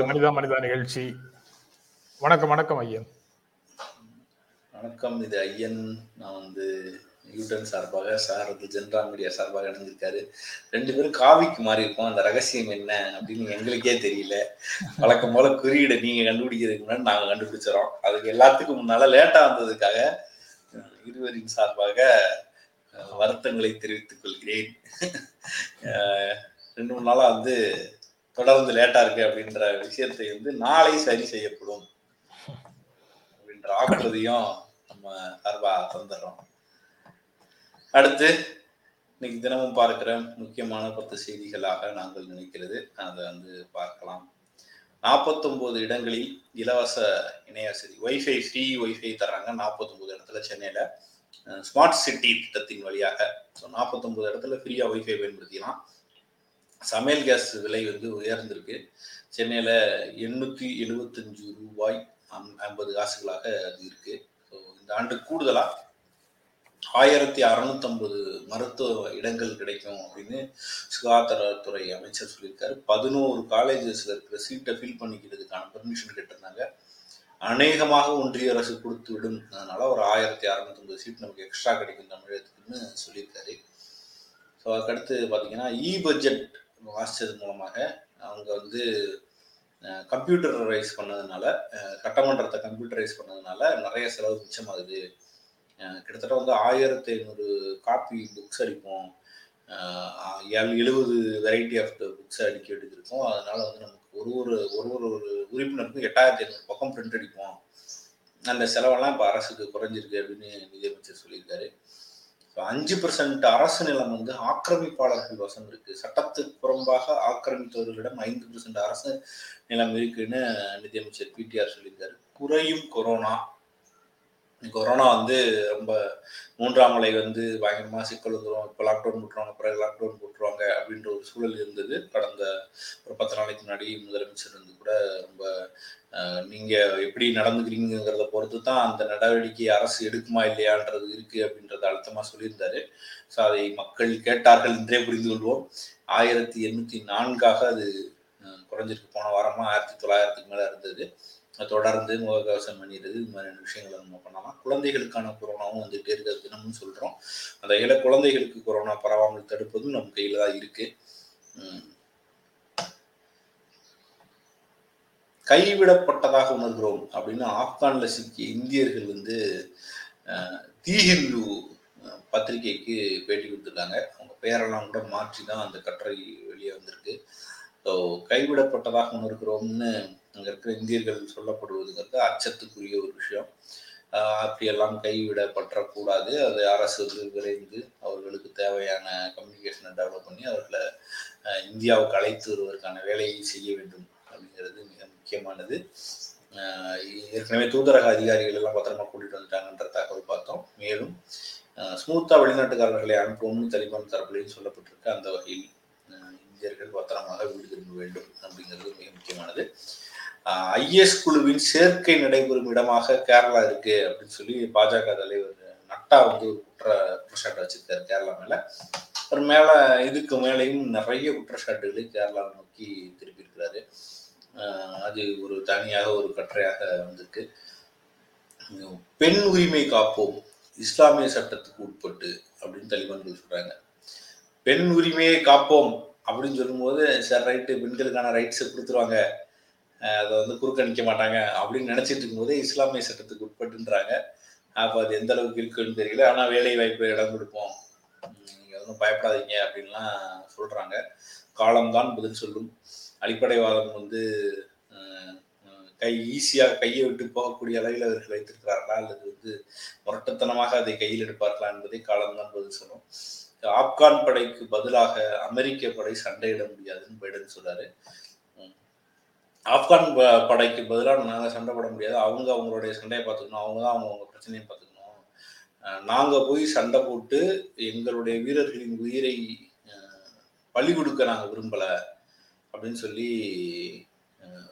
இது மனிதா மனிதா நிகழ்ச்சி. வணக்கம் வணக்கம் ஐயன். வணக்கம் இது ஐயன். நான் வந்து நியூட்டன் சார்பாக சார் வந்து ஜென்ரா மீடியா சார்பாக இணைஞ்சிருக்காரு. ரெண்டு பேரும் காவிக்கு மாறி இருக்கோம் அந்த ரகசியம் என்ன அப்படின்னு எங்களுக்கே தெரியல. வழக்கம் போல குறியீடை நீங்க கண்டுபிடிக்கிறதுக்கு முன்னாடி நாங்க கண்டுபிடிச்சிடறோம். அதுக்கு எல்லாத்துக்கும் முன்னால லேட்டா வந்ததுக்காக இருவரின் சார்பாக வருத்தங்களை தெரிவித்துக் கொள்கிறேன். ரெண்டு மூணு நாளா வந்து தொடர்ந்து லேட்டா இருக்கு அப்படின்ற விஷயத்தை வந்து நாளை சரி செய்யப்படும். அப்படின்ற ஆக்குறதையும் நம்ம சார்பா தந்துடுறோம். அடுத்து இன்னைக்கு தினமும் பார்க்கிற முக்கியமான பத்து செய்திகளாக நாங்கள் நினைக்கிறது. அதை வந்து பார்க்கலாம். நாற்பத்தொன்பது இடங்களில் இலவச இணைய வசதி ஒய்ஃபை ஃப்ரீ ஒய்ஃபை தர்றாங்க. நாற்பத்தொன்பது இடத்துல சென்னையில ஸ்மார்ட் சிட்டி திட்டத்தின் வழியாக. ஸோ நாற்பத்தொன்பது இடத்துல ஃப்ரீயாக ஒய்ஃபை பயன்படுத்திக்கலாம். சமையல் கேஸ் விலை வந்து உயர்ந்திருக்கு. சென்னையில் எண்ணூற்றி எழுபத்தஞ்சு ரூபாய் ஐம்பது காசுகளாக அது இருக்கு. ஸோ இந்த ஆண்டு கூடுதலாக ஆயிரத்தி அறுநூத்தம்பது மருத்துவ இடங்கள் கிடைக்கும் அப்படின்னு சுகாதாரத்துறை அமைச்சர் சொல்லியிருக்காரு. பதினோரு காலேஜஸ்ல இருக்கிற சீட்டை ஃபில் பண்ணிக்கிறதுக்கான பெர்மிஷன் கேட்டிருந்தாங்க. அநேகமாக ஒன்றிய அரசு கொடுத்து விடும். அதனால ஒரு ஆயிரத்தி அறுநூத்தம்பது சீட் நமக்கு எக்ஸ்ட்ரா கிடைக்கும் தமிழகத்துக்குன்னு சொல்லியிருக்காரு. ஸோ அதுக்கடுத்து பார்த்தீங்கன்னா இ பட்ஜெட் வாசித்தது மூலமாக அவங்க வந்து கம்ப்யூட்டரைஸ் பண்ணதுனால சட்டமன்றத்தை கம்ப்யூட்டரைஸ் பண்ணதுனால நிறைய செலவு மிச்சமாகுது. கிட்டத்தட்ட வந்து ஆயிரத்தி ஐநூறு காப்பி புக்ஸ் அடிப்போம். எழுபது வெரைட்டி ஆஃப் புக்ஸ் அடிக்க வேண்டியது இருக்கும் அதனால வந்து நமக்கு ஒரு ஒரு ஒரு ஒரு ஒரு உறுப்பினருக்கும் எட்டாயிரத்தி ஐநூறு பக்கம் பிரிண்ட் அடிப்போம். அந்த செலவெல்லாம் இப்போ அரசுக்கு குறைஞ்சிருக்கு அப்படின்னு நிதியமைச்சர் சொல்லியிருக்காரு. அஞ்சு பர்சன்ட் அரசு நிலம் வந்து ஆக்கிரமிப்பாளர்கள் வசம் இருக்கு. சட்டத்துக்கு புறம்பாக ஆக்கிரமித்தவர்களிடம் ஐந்து பர்சன்ட் அரசு நிலம் இருக்குன்னு நிதியமைச்சர் பிடிஆர் சொல்லியிருக்காரு. குறையும் கொரோனா கொரோனா வந்து ரொம்ப மூன்றாம் அலை வந்து பயங்கரமாக சிக்கல் வந்துடும் இப்போ லாக்டவுன் போட்டுருவாங்க பிறகு லாக்டவுன் போட்டுருவாங்க அப்படின்ற ஒரு சூழல் இருந்தது. கடந்த ஒரு பத்து நாளைக்கு முன்னாடி முதலமைச்சர் வந்து கூட ரொம்ப நீங்கள் எப்படி நடந்துக்கிறீங்கிறத பொறுத்து தான் அந்த நடவடிக்கை அரசு எடுக்குமா இல்லையான்றது இருக்குது அப்படின்றத அழுத்தமாக சொல்லியிருந்தாரு. ஸோ அதை மக்கள் கேட்டார்கள் என்றே புரிந்து கொள்வோம். ஆயிரத்தி எண்ணூற்றி நான்காக அது குறைஞ்சிருக்கு. போன வாரமாக ஆயிரத்தி தொள்ளாயிரத்துக்கு மேலே இருந்தது. தொடர்ந்து முகக்கவசம் அணிகிறது இது மாதிரியான விஷயங்களை நம்ம பண்ணலாம். குழந்தைகளுக்கான கொரோனாவும் வந்துட்டே இருக்கிறது தினமும் சொல்றோம். அந்த இல குழந்தைகளுக்கு கொரோனா பரவாமல் தடுப்பதும் நம்ம கையில தான் இருக்கு. கைவிடப்பட்டதாக உணர்கிறோம் அப்படின்னு ஆப்கான்ல சிக்கிய இந்தியர்கள் வந்து தீஹிந்து பத்திரிகைக்கு பேட்டி கொடுத்துருக்காங்க. அவங்க பேரெல்லாம் கூட மாற்றி தான் அந்த கட்டுரை வெளியே வந்திருக்கு. ஸோ கைவிடப்பட்டதாக உணர்கிறோம்னு அங்கே இருக்கிற இந்தியர்கள் சொல்லப்படுவதுங்கிறது அச்சத்துக்குரிய ஒரு விஷயம். அப்படியெல்லாம் கைவிடப்பற்றக்கூடாது அது அரசு விரைந்து அவர்களுக்கு தேவையான கம்யூனிகேஷனை டெவலப் பண்ணி அவர்களை இந்தியாவுக்கு அழைத்து வருவதற்கான வேலையை செய்ய வேண்டும் அப்படிங்கிறது மிக முக்கியமானது. ஏற்கனவே தூதரக அதிகாரிகள் எல்லாம் பத்திரமா கூட்டிட்டு வந்துட்டாங்கன்ற தகவல் பார்த்தோம். மேலும் ஸ்மூத்தா வெளிநாட்டுக்காரர்களை அனுப்புவோம்னு தலிபான் தரப்புலையும் சொல்லப்பட்டிருக்கு. அந்த வகையில் இந்தியர்கள் பத்திரமாக வீடு திரும்ப வேண்டும் அப்படிங்கிறது மிக முக்கியமானது. ஐஎஸ் குழுவின் சேர்க்கை நடைபெறும் இடமாக கேரளா இருக்கு அப்படின்னு சொல்லி பாஜக தலைவர் நட்டா வந்து ஒரு குற்ற குற்றச்சாட்டு வச்சிருக்காரு கேரளா மேல. அப்புறம் மேல இதுக்கு மேலையும் நிறைய குற்றச்சாட்டுகளை கேரளா நோக்கி திருப்பி இருக்கிறாரு. அது ஒரு தனியாக ஒரு கட்டுரையாக வந்திருக்கு. பெண் உரிமை காப்போம் இஸ்லாமிய சட்டத்துக்கு உட்பட்டு அப்படின்னு தலிபான்கள் சொல்றாங்க. பெண் உரிமையை காப்போம் அப்படின்னு சொல்லும்போது சார் ரைட்டு பெண்களுக்கான ரைட்ஸை கொடுத்துருவாங்க. அதை வந்து குறுக்கணிக்க மாட்டாங்க அப்படின்னு நினைச்சிட்டு இருக்கும்போதே இஸ்லாமிய சட்டத்துக்கு உட்பட்டுன்றாங்க. அப்போ அது எந்த அளவுக்கு இருக்குன்னு தெரியல. ஆனால் வேலை வாய்ப்பு இடம் கொடுப்போம். நீங்கள் ஒன்றும் பயப்படாதீங்க அப்படின்லாம் சொல்றாங்க. காலம்தான் பதில் சொல்லும். அடிப்படைவாதம் வந்து கை ஈஸியாக கையை விட்டு போகக்கூடிய அளவில் அவர்கள் வைத்திருக்கிறார்களா அல்லது வந்து முரட்டத்தனமாக அதை கையில் எடுப்பார்களா என்பதை காலம்தான் பதில் சொல்லும். ஆப்கான் படைக்கு பதிலாக அமெரிக்க படை சண்டையிட முடியாதுன்னு பைடன் சொல்றாரு. ஆப்கான் ப- படைக்கு பதிலாக நாங்கள் சண்டை போட முடியாது. அவங்க அவங்களுடைய சண்டையை பார்த்துக்கணும். அவங்க தான் அவங்க அவங்க பிரச்சனையை பார்த்துக்கணும். நாங்கள் போய் சண்டை போட்டு எங்களுடைய வீரர்களின் உயிரை பலி கொடுக்க நாங்கள் விரும்பலை அப்படின்னு சொல்லி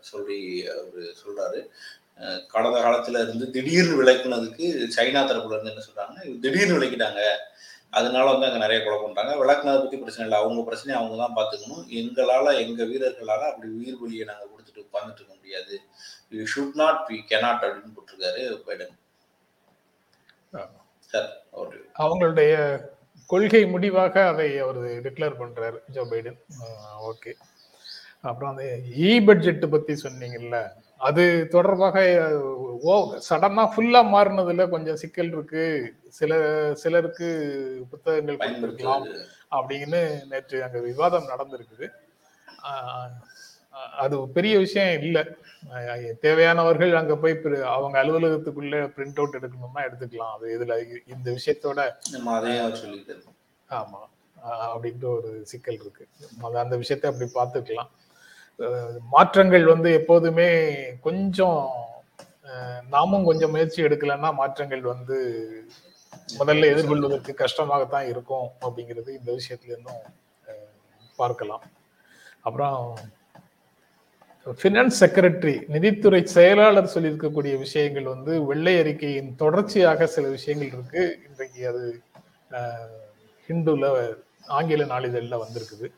சொல்லி அவர் சொல்கிறாரு கடந்த காலத்தில் இருந்து திடீர்னு விளக்குனதுக்கு சைனா தரப்புல இருந்து என்ன சொல்கிறாங்க திடீர்னு விளக்கிட்டாங்க. அதனால வந்து அங்கே நிறைய கொலை பண்ணுறாங்க விளக்குனதை பற்றி பிரச்சனை இல்லை. அவங்க பிரச்சனையை அவங்க தான் பார்த்துக்கணும். எங்களால் எங்கள் வீரர்களால் அப்படி உயிர் பலியை நாங்கள் கொடுத்துட்டு உட்காந்துட்டு இருக்க முடியாது. We should not we cannot அப்படின்னு போட்டிருக்காரு பைடன். சார் அவர் அவங்களுடைய கொள்கை முடிவாக அதை அவர் டிக்ளேர் பண்றாரு ஜோ பைடன். ஓகே அப்புறம் அந்த இ பட்ஜெட் பத்தி சொன்னீங்கல்ல அது தொடர்பாக ஓ சடனா ஃபுல்லா மாறினதுல கொஞ்சம் சிக்கல் இருக்கு. சில சிலருக்கு புத்தகங்கள் கொடுத்துருக்கலாம் அப்படின்னு நேற்று அங்க விவாதம் நடந்திருக்குது. அது பெரிய விஷயம் இல்லை. தேவையானவர்கள் அங்க போய் அவங்க அலுவலகத்துக்குள்ள பிரிண்ட் அவுட் எடுக்கணும்னா எடுத்துக்கலாம். அது இதுல இந்த விஷயத்தோட ஆமா அப்படின்ற ஒரு சிக்கல் இருக்கு. அந்த விஷயத்தை அப்படி பார்த்துக்கலாம். அஹ் மாற்றங்கள் வந்து எப்போதுமே கொஞ்சம் நாமும் கொஞ்சம் முயற்சி எடுக்கலைன்னா மாற்றங்கள் வந்து முதல்ல எதிர்கொள்வதற்கு கஷ்டமாகத்தான் இருக்கும் அப்படிங்கிறது இந்த விஷயத்துல இருந்தும் பார்க்கலாம். அப்புறம் ஃபினான்ஸ் செக்ரட்டரி நிதித்துறை செயலாளர் சொல்லியிருக்கக்கூடிய விஷயங்கள் வந்து வெள்ளை அறிக்கையின் தொடர்ச்சியாக சில விஷயங்கள் இருக்கு. இன்றைக்கு அது ஹிந்துல ஆங்கில நாளிதழில் வந்திருக்குது.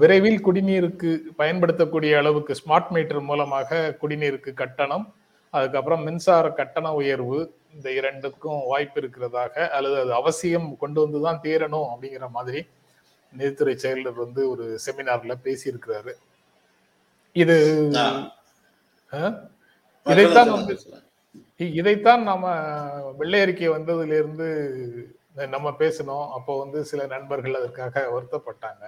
விரைவில் குடிநீருக்கு பயன்படுத்தக்கூடிய அளவுக்கு ஸ்மார்ட் மீட்டர் மூலமாக குடிநீருக்கு கட்டணம் அதுக்கப்புறம் மின்சார கட்டண உயர்வு இந்த இரண்டுக்கும் வாய்ப்பு இருக்கிறதாக அல்லது அது அவசியம் கொண்டு வந்து தான் தீரணும் அப்படிங்கிற மாதிரி நிதித்துறை செயலர் வந்து ஒரு செமினார்ல பேசியிருக்கிறாரு. இது இதைத்தான் வந்து இதைத்தான் நாம வெள்ளை அறிக்கை வந்ததுல இருந்து நம்ம பேசினோம். அப்போ வந்து சில நண்பர்கள் அதற்காக வருத்தப்பட்டாங்க.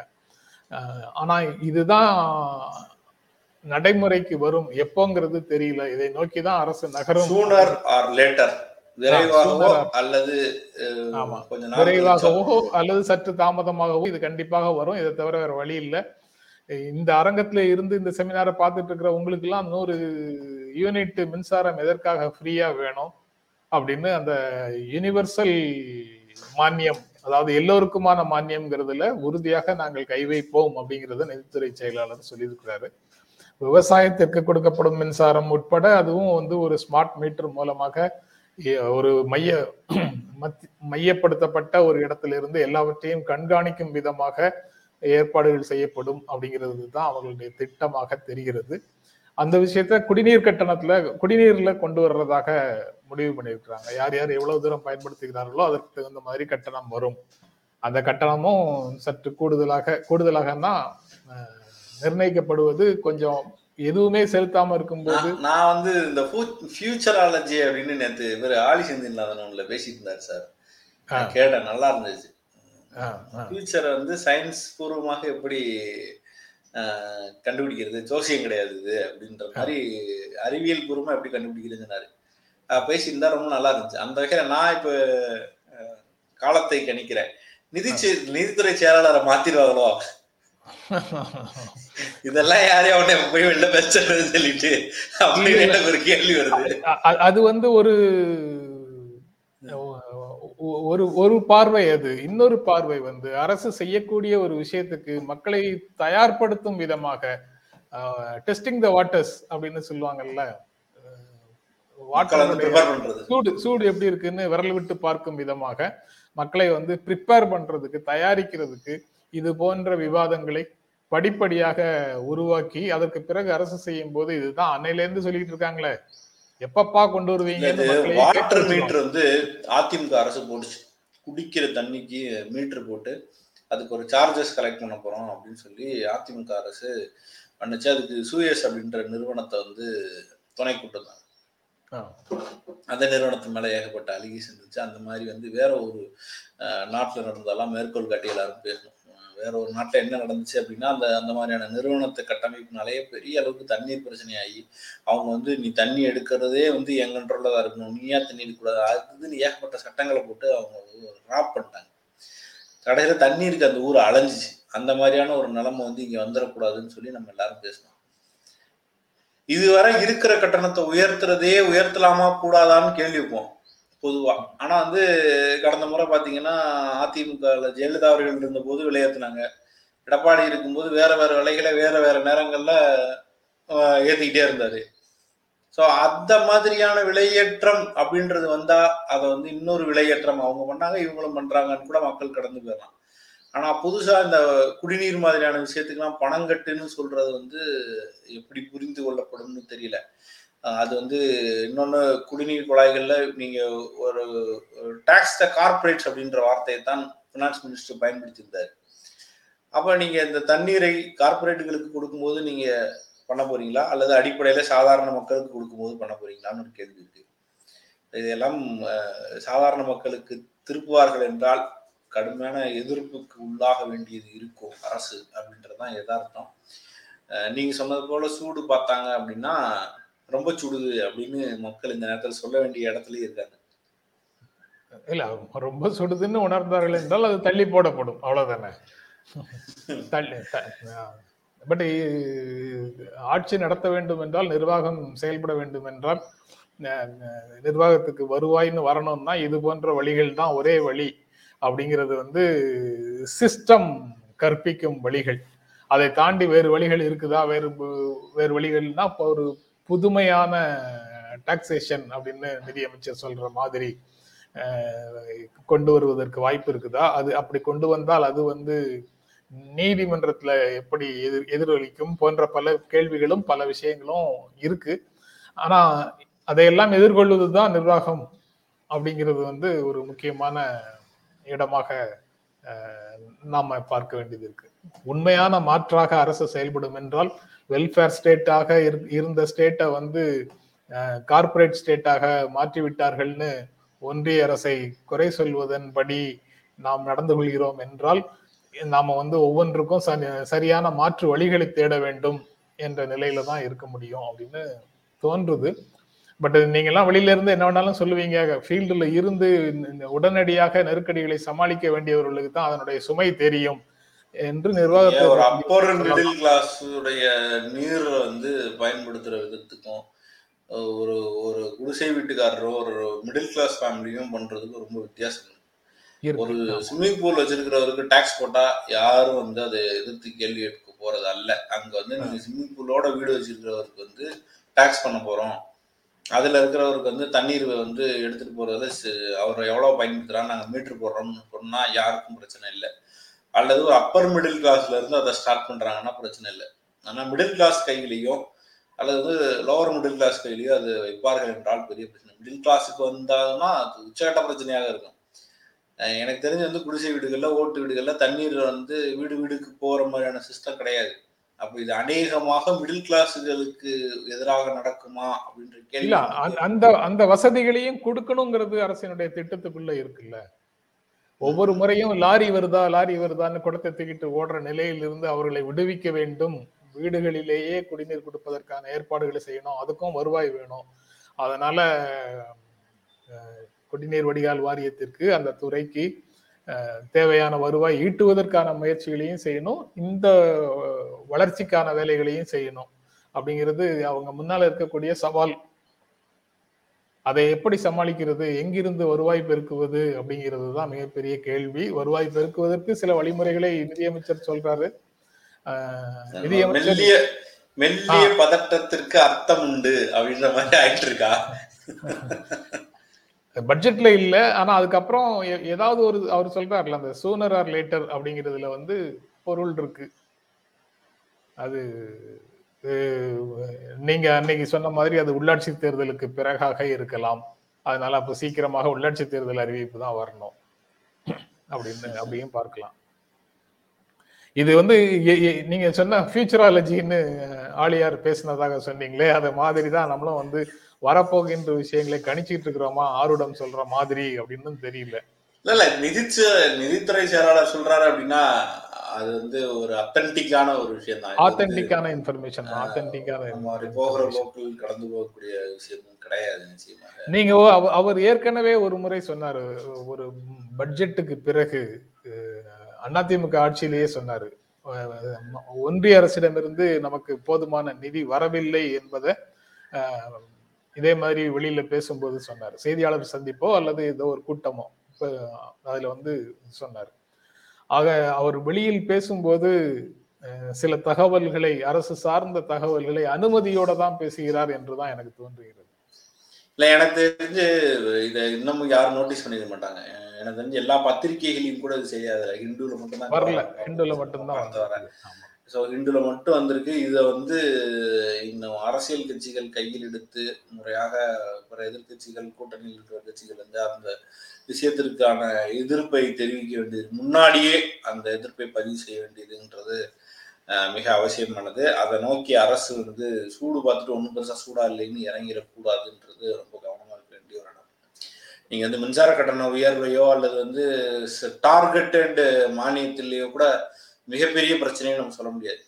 ஆனா இதுதான் நடைமுறைக்கு வரும். எப்போங்கிறது தெரியல. இதை நோக்கி தான் அரசு நகரும். சூனர் ஆர் லேட்டர் விரைவாகவோ sooner or- அல்லது. விரைவாகவோ அல்லது சற்று தாமதமாகவோ இது கண்டிப்பாக வரும். இதை தவிர வேற வழி இல்லை. இந்த அரங்கத்துல இருந்து இந்த செமினாரை பார்த்துட்டு இருக்கிற உங்களுக்கு எல்லாம் நூறு யூனிட் மின்சாரம் எதற்காக ஃப்ரீயா வேணும்? அப்படின்னு அந்த யுனிவர்சல் மானியம் அதாவது எல்லோருக்குமான மானியம்ங்கிறதுல உறுதியாக நாங்கள் கை வைப்போம் அப்படிங்கிறத நிதித்துறை செயலாளர் சொல்லியிருக்கிறாரு. விவசாயத்திற்கு கொடுக்கப்படும் மின்சாரம் உட்பட அதுவும் வந்து ஒரு ஸ்மார்ட் மீட்டர் மூலமாக ஒரு மைய மையப்படுத்தப்பட்ட ஒரு இடத்திலிருந்து எல்லாவற்றையும் கண்காணிக்கும் விதமாக ஏற்பாடுகள் செய்யப்படும் அப்படிங்கிறது தான் அவர்களுடைய திட்டமாக தெரிகிறது. அந்த விஷயத்த குடிநீர் கட்டணத்துல குடிநீர்ல கொண்டு வர்றதாக முடிவு பண்ணியிருக்கிறாங்க. யார் யார் எவ்வளவு தூரம் பயன்படுத்துகிறார்களோ அதற்கு தகுந்த மாதிரி கட்டணம் வரும். அந்த கட்டணமும் சற்று கூடுதலாக கூடுதலாகன்னா நிர்ணயிக்கப்படுவது கொஞ்சம் எதுவுமே செலுத்தாம இருக்கும்போது நான் வந்து இந்த ஃபியூச்சராலஜி அப்படின்னு நேத்து இவர் ஆலி செந்தில்நாதன் பேசிட்டு இருந்தார் சார். கேட்டேன் நல்லா இருந்துச்சு. ஃபியூச்சரை வந்து சயின்ஸ் பூர்வமாக எப்படி கண்டுபிடிக்கிறது. ஜோசியம் கிடையாது இது அப்படின்ற மாதிரி அறிவியல் பூர்வமா எப்படி கண்டுபிடிக்கிறதுன்னு சொன்னாரு. ஆஹ், பேசியிருந்தா ரொம்ப நல்லா இருந்துச்சு. அந்த வகையில நான் இப்ப காலத்தை கணிக்கிறேன். நிதி நிதித்துறை செயலாளரை மாத்திடுவாங்களோ? இதெல்லாம் யாரையும் அவனே போய் வெளில பேசுறது சொல்லிட்டு அப்படின்னு எனக்கு ஒரு கேள்வி வருது. அது வந்து ஒரு ஒரு ஒரு பார்வை அது. இன்னொரு பார்வை வந்து அரசு செய்யக்கூடிய ஒரு விஷயத்துக்கு மக்களை தயார்படுத்தும் விதமாக டெஸ்டிங் த வாட்டர்ஸ் அப்படின்னு சொல்லுவாங்கல்ல சூடு சூடு எப்படி இருக்குன்னு விரல் விட்டு பார்க்கும் விதமாக மக்களை வந்து ப்ரிப்பேர் பண்றதுக்கு தயாரிக்கிறதுக்கு இது போன்ற விவாதங்களை படிப்படியாக உருவாக்கி அதற்கு பிறகு அரசு செய்யும் போது இதுதான். அன்னையில இருந்து சொல்லிட்டு இருக்காங்களே. எப்பப்பா கொண்டு மக்களையே வாட்டர். மீட்டர் வந்து அதிமுக அரசு போட்டுச்சு. குடிக்கிற தண்ணிக்கு மீட்டர் போட்டு அதுக்கு ஒரு சார்ஜஸ் கலெக்ட் பண்ண போறோம் அப்படின்னு சொல்லி அதிமுக அரசு பண்ணுச்சு. அதுக்கு சூயஸ் அப்படின்ற நிறுவனத்தை வந்து துணை கூட்டு ஆ. அந்த நிறுவனத்து மேல ஏகப்பட்ட அலிகேஷன் இருந்துச்சு அந்த மாதிரி வந்து வேற ஒரு நாட்டுல நடந்ததெல்லாம் மேற்கோள் காட்டி எல்லாரும் பேசணும். வேற ஒரு நாட்டில் என்ன நடந்துச்சு அப்படின்னா அந்த அந்த மாதிரியான நிறுவனத்தை கட்டமைப்புனாலேயே பெரிய அளவுக்கு தண்ணீர் பிரச்சனையாகி அவங்க வந்து நீ தண்ணி எடுக்கிறதே வந்து என் கண்ட்ரோல்ல தான் இருக்கணும். நீயா தண்ணி எடுக்கக்கூடாது? அதுன்னு ஏகப்பட்ட சட்டங்களை போட்டு அவங்க ராப் பண்ணிட்டாங்க. கடைசியில தண்ணீருக்கு அந்த ஊர் அலைஞ்சிச்சு அந்த மாதிரியான ஒரு நிலைமை வந்து இங்கே வந்துடக்கூடாதுன்னு சொல்லி நம்ம எல்லாரும் பேசணும். இதுவரை இருக்கிற கட்டணத்தை உயர்த்துறதே உயர்த்தலாமா கூடாதான்னு கேள்வி பொதுவாக பொதுவா. ஆனா வந்து கடந்த முறை பாத்தீங்கன்னா அதிமுக ஜெயலலிதா அவர்கள் இருந்த போது விலையேத்துனாங்க எடப்பாடி இருக்கும்போது வேற வேற விலைகளை வேற வேற நேரங்கள்ல ஏற்றிக்கிட்டே ஏத்திக்கிட்டே இருந்தாரு. ஸோ அந்த மாதிரியான விலையேற்றம் அப்படின்றது வந்தா அதை வந்து இன்னொரு விலையேற்றம் அவங்க பண்ணாங்க இவங்களும் பண்றாங்கன்னு கூட மக்கள் கடந்து போயிடலாம். ஆனா புதுசா இந்த குடிநீர் மாதிரியான விஷயத்துக்கெல்லாம் பணம் கட்டுன்னு சொல்றது வந்து எப்படி புரிந்து கொள்ளப்படும்னு தெரியல. அது வந்து இன்னொன்று குடிநீர் குழாய்களில் நீங்கள் ஒரு டாக்ஸ் த கார்பரேட்ஸ் அப்படின்ற வார்த்தையை தான் ஃபினான்ஸ் மினிஸ்டர் பயன்படுத்தியிருந்தார். அப்போ நீங்கள் இந்த தண்ணீரை கார்பரேட்டுகளுக்கு கொடுக்கும்போது நீங்கள் பண்ண போறீங்களா? அல்லது அடிப்படையில் சாதாரண மக்களுக்கு கொடுக்கும்போது பண்ண போறீங்களான்னு ஒரு கேள்வி இருக்கு. இதெல்லாம் சாதாரண மக்களுக்கு திருப்புவார்கள் என்றால் கடுமையான எதிர்ப்புக்கு உள்ளாக வேண்டியது இருக்கும் அரசு அப்படின்றதுதான் எதார்த்தம் நீங்க சொன்னது போல சூடு பார்த்தாங்க அப்படின்னா ரொம்ப சுடுது அப்படின்னு மக்கள் இந்த நேரத்தில் சொல்ல வேண்டிய இடத்துலயே இருக்காங்க. இல்ல ரொம்ப சுடுதுன்னு உணர்ந்தார்கள் என்றால் அது தள்ளி போடப்படும். அவ்வளவுதானே? தள்ளி பட் ஆட்சி நடத்த வேண்டும் என்றால் நிர்வாகம் செயல்பட வேண்டும் என்றால் நிர்வாகத்துக்கு வருவாய்ன்னு வரணும்னா இது போன்ற வழிகள் தான் ஒரே வழி அப்படிங்கிறது வந்து சிஸ்டம் கற்பிக்கும் வழிகள். அதை தாண்டி வேறு வழிகள் இருக்குதா? வேறு வேறு வழிகள்னா இப்போ ஒரு புதுமையான டாக்ஸேஷன் அப்படின்னு நிதியமைச்சர் சொல்ற மாதிரி கொண்டு வருவதற்கு வாய்ப்பு இருக்குதா? அது அப்படி கொண்டு வந்தால் அது வந்து நீதிமன்றத்துல எப்படி எதிர் எதிரொலிக்கும் போன்ற பல கேள்விகளும் பல விஷயங்களும் இருக்கு. ஆனா அதையெல்லாம் எதிர்கொள்வதுதான் நிர்வாகம் அப்படிங்கிறது வந்து ஒரு முக்கியமான இடமாக நாம பார்க்க வேண்டியது இருக்கு. உண்மையான மாற்றாக அரசு செயல்படும் என்றால் வெல்ஃபேர் ஸ்டேட்டாக இருந்த ஸ்டேட்டை வந்து கார்ப்பரேட் ஸ்டேட்டாக மாற்றி விட்டார்கள்னு ஒன்றிய அரசை குறை சொல்வதன்படி நாம் நடந்து கொள்கிறோம் என்றால் நாம வந்து ஒவ்வொன்றுக்கும் சரியான மாற்று வழிகளை தேட வேண்டும் என்ற நிலையில தான் இருக்க முடியும் அப்படின்னு தோன்றுது. பட் நீங்கெல்லாம் வெளியில இருந்து என்ன வேணாலும் சொல்லுவீங்க. ஃபீல்டுல இருந்து உடனடியாக நெருக்கடிகளை சமாளிக்க வேண்டியவர்களுக்கு தான் அதனுடைய சுமை தெரியும். என்று ஏன் ஒரு நிர்வாகத்தை அப்பர் மிடில் கிளாஸ் உடைய நீர் வந்து பயன்படுத்துற விதத்துக்கும் ஒரு ஒரு குடிசை வீட்டுக்காரரோ ஒரு மிடில் கிளாஸ் ஃபேமிலியும் பண்றதுக்கு ரொம்ப வித்தியாசம். ஒரு ஸ்விம்மிங் பூல் வச்சிருக்கிறவருக்கு டாக்ஸ் போட்டா யாரும் வந்து அதை எதிர்த்து கேள்வி எடுக்க போறது அல்ல. அங்க வந்து நீங்க ஸ்விம்மிங் பூலோட வீடு வச்சிருக்கிறவருக்கு வந்து டாக்ஸ் பண்ண போறோம். அதுல இருக்கிறவருக்கு வந்து தண்ணீர் வந்து எடுத்துட்டு போறது சி- அவர் எவ்வளவு பயன்படுத்துறான்னு நாங்க மீட்டர் போடுறோம்னு சொன்னா யாருக்கும் பிரச்சனை இல்லை. அல்லது ஒரு அப்பர் மிடில் கிளாஸ்ல இருந்து அதை ஸ்டார்ட் பண்றாங்கன்னா பிரச்சனை இல்லை. ஆனா மிடில் கிளாஸ் கையிலையும் அல்லது லோவர் மிடில் கிளாஸ் கையிலையும் அது வைப்பார்கள் என்றால் பெரிய பிரச்சனை. மிடில் கிளாஸுக்கு வந்தாலும் அது உச்சகட்ட பிரச்சனையாக இருக்கும். எனக்கு தெரிஞ்சு வந்து குடிசை வீடுகள்ல ஓட்டு வீடுகள்ல தண்ணீர் வந்து வீடு வீடுக்கு போற மாதிரியான சிஸ்டம் கிடையாது. அப்ப இது அநேகமாக மிடில் கிளாஸுகளுக்கு எதிராக நடக்குமா அப்படின்ற கேள்வி. அந்த அந்த வசதிகளையும் கொடுக்கணுங்கிறது அரசினுடைய திட்டத்துக்குள்ள இருக்குல்ல. ஒவ்வொரு முறையும் லாரி வருதா லாரி வருதான்னு குடத்தை தூக்கிட்டு ஓடுற நிலையிலிருந்து அவர்களை விடுவிக்க வேண்டும். வீடுகளிலேயே குடிநீர் கொடுப்பதற்கான ஏற்பாடுகளை செய்யணும். அதுக்கும் வருவாய் வேணும். அதனால குடிநீர் வடிகால் வாரியத்திற்கு அந்த துறைக்கு தேவையான வருவாய் ஈட்டுவதற்கான முயற்சிகளையும் செய்யணும். இந்த வளர்ச்சிக்கான வேலைகளையும் செய்யணும். அப்படிங்கிறது அவங்க முன்னால் இருக்கக்கூடிய சவால். அதை எப்படி சமாளிக்கிறது? எங்கிருந்து வருவாய் பெருக்குவது? அப்படிங்கிறது தான் மிகப்பெரிய கேள்வி. வருவாய் பெருக்குவதற்கு சில வழிமுறைகளை நிதியமைச்சர் சொல்றாரு. நிதியமைச்சர் மெல்லிய மெல்லிய பதட்டத்திற்கு அர்த்தம் உண்டு அப்படின்ற மாதிரி ஆயிட்டு இருக்கா பட்ஜெட்ல இல்ல. ஆனா அதுக்கப்புறம் ஏதாவது ஒரு அவர் சொல்றாருல அந்த சூனர் ஆர் லேட்டர் அப்படிங்கிறதுல வந்து பொருள் இருக்கு. அது நீங்க அன்னைக்கு சொன்ன மாதிரி அது உள்ளாட்சி தேர்தலுக்கு பிறகாக இருக்கலாம். அதனால அப்ப சீக்கிரமாக உள்ளாட்சி தேர்தல் அறிவிப்பு தான் வரணும். அப்படின்னு அப்படியும் பார்க்கலாம். இது வந்து நீங்க சொன்ன ஃபியூச்சராலஜின்னு ஆளியார் பேசினதாக சொன்னீங்களே அது மாதிரி தான் நம்மளும் வந்து வரப்போகின்ற விஷயங்களை கணிச்சிட்டு இருக்கிறோமா ஆருடம் சொல்ற மாதிரி அப்படின்னு தெரியல. இல்ல இல்ல நிதிச்சு நிதித்துறை செயலாளர் சொல்றாரு அப்படின்னா அது வந்து ஒரு அத்தன்டிக்கான ஒரு விஷயம் தான் ஆத்தென்டிக்கான இன்ஃபர்மேஷன் ஆத்தென்டிக்கான மாதிரி போகிற போக்கில் கடந்து போகக்கூடிய விஷயமும் கிடையாது நிச்சயமாக. நீங்க அவர் ஏற்கனவே ஒரு முறை சொன்னாரு ஒரு பட்ஜெட்டுக்கு பிறகு அதிமுக ஆட்சியிலேயே சொன்னாரு. ஒன்றிய அரசிடமிருந்து நமக்கு போதுமான நிதி வரவில்லை என்பதை இதே மாதிரி வெளியில பேசும்போது சொன்னார். செய்தியாளர் சந்திப்போ அல்லது ஏதோ ஒரு கூட்டமோ இப்ப அதுல வந்து சொன்னார். ஆக அவர் வெளியில் பேசும்போது சில தகவல்களை அரசு சார்ந்த தகவல்களை அனுமதியோட தான் பேசுகிறார் என்றுதான் எனக்கு தோன்றுகிறது. இல்ல எனக்கு தெரிஞ்சு இதை இன்னமும் யாரும் நோட்டீஸ் பண்ணிக்க மாட்டாங்க. எனக்கு தெரிஞ்சு எல்லா பத்திரிகைகளையும் கூட இது செய்யாதுல ஹிந்துல மட்டும்தான் வரல. ஹிந்துல மட்டும்தான். ஸோ ஹிந்துல மட்டும் வந்திருக்கு. இதை வந்து இன்னும் அரசியல் கட்சிகள் கையில் எடுத்து முறையாக பிற எதிர்க்கட்சிகள் கூட்டணியில் இருக்கிற கட்சிகள் வந்து அந்த விஷயத்திற்கான எதிர்ப்பை தெரிவிக்க வேண்டியது முன்னாடியே அந்த எதிர்ப்பை பதிவு செய்ய வேண்டியதுன்றது மிக அவசியமானது. அதை நோக்கி அரசு வந்து சூடு பார்த்துட்டு ஒன்றும் பெருசாக சூடா இல்லைன்னு இறங்கிடக்கூடாதுன்றது ரொம்ப கவனமாக இருக்க வேண்டிய ஒரு இடம். நீங்கள் வந்து மின்சார கட்டண உயர்வையோ அல்லது வந்து டார்கெட் அண்ட் மானியத்திலேயோ கூட மிகப்பெரிய பிரச்சனையை நம்ம சொல்ல முடியாது.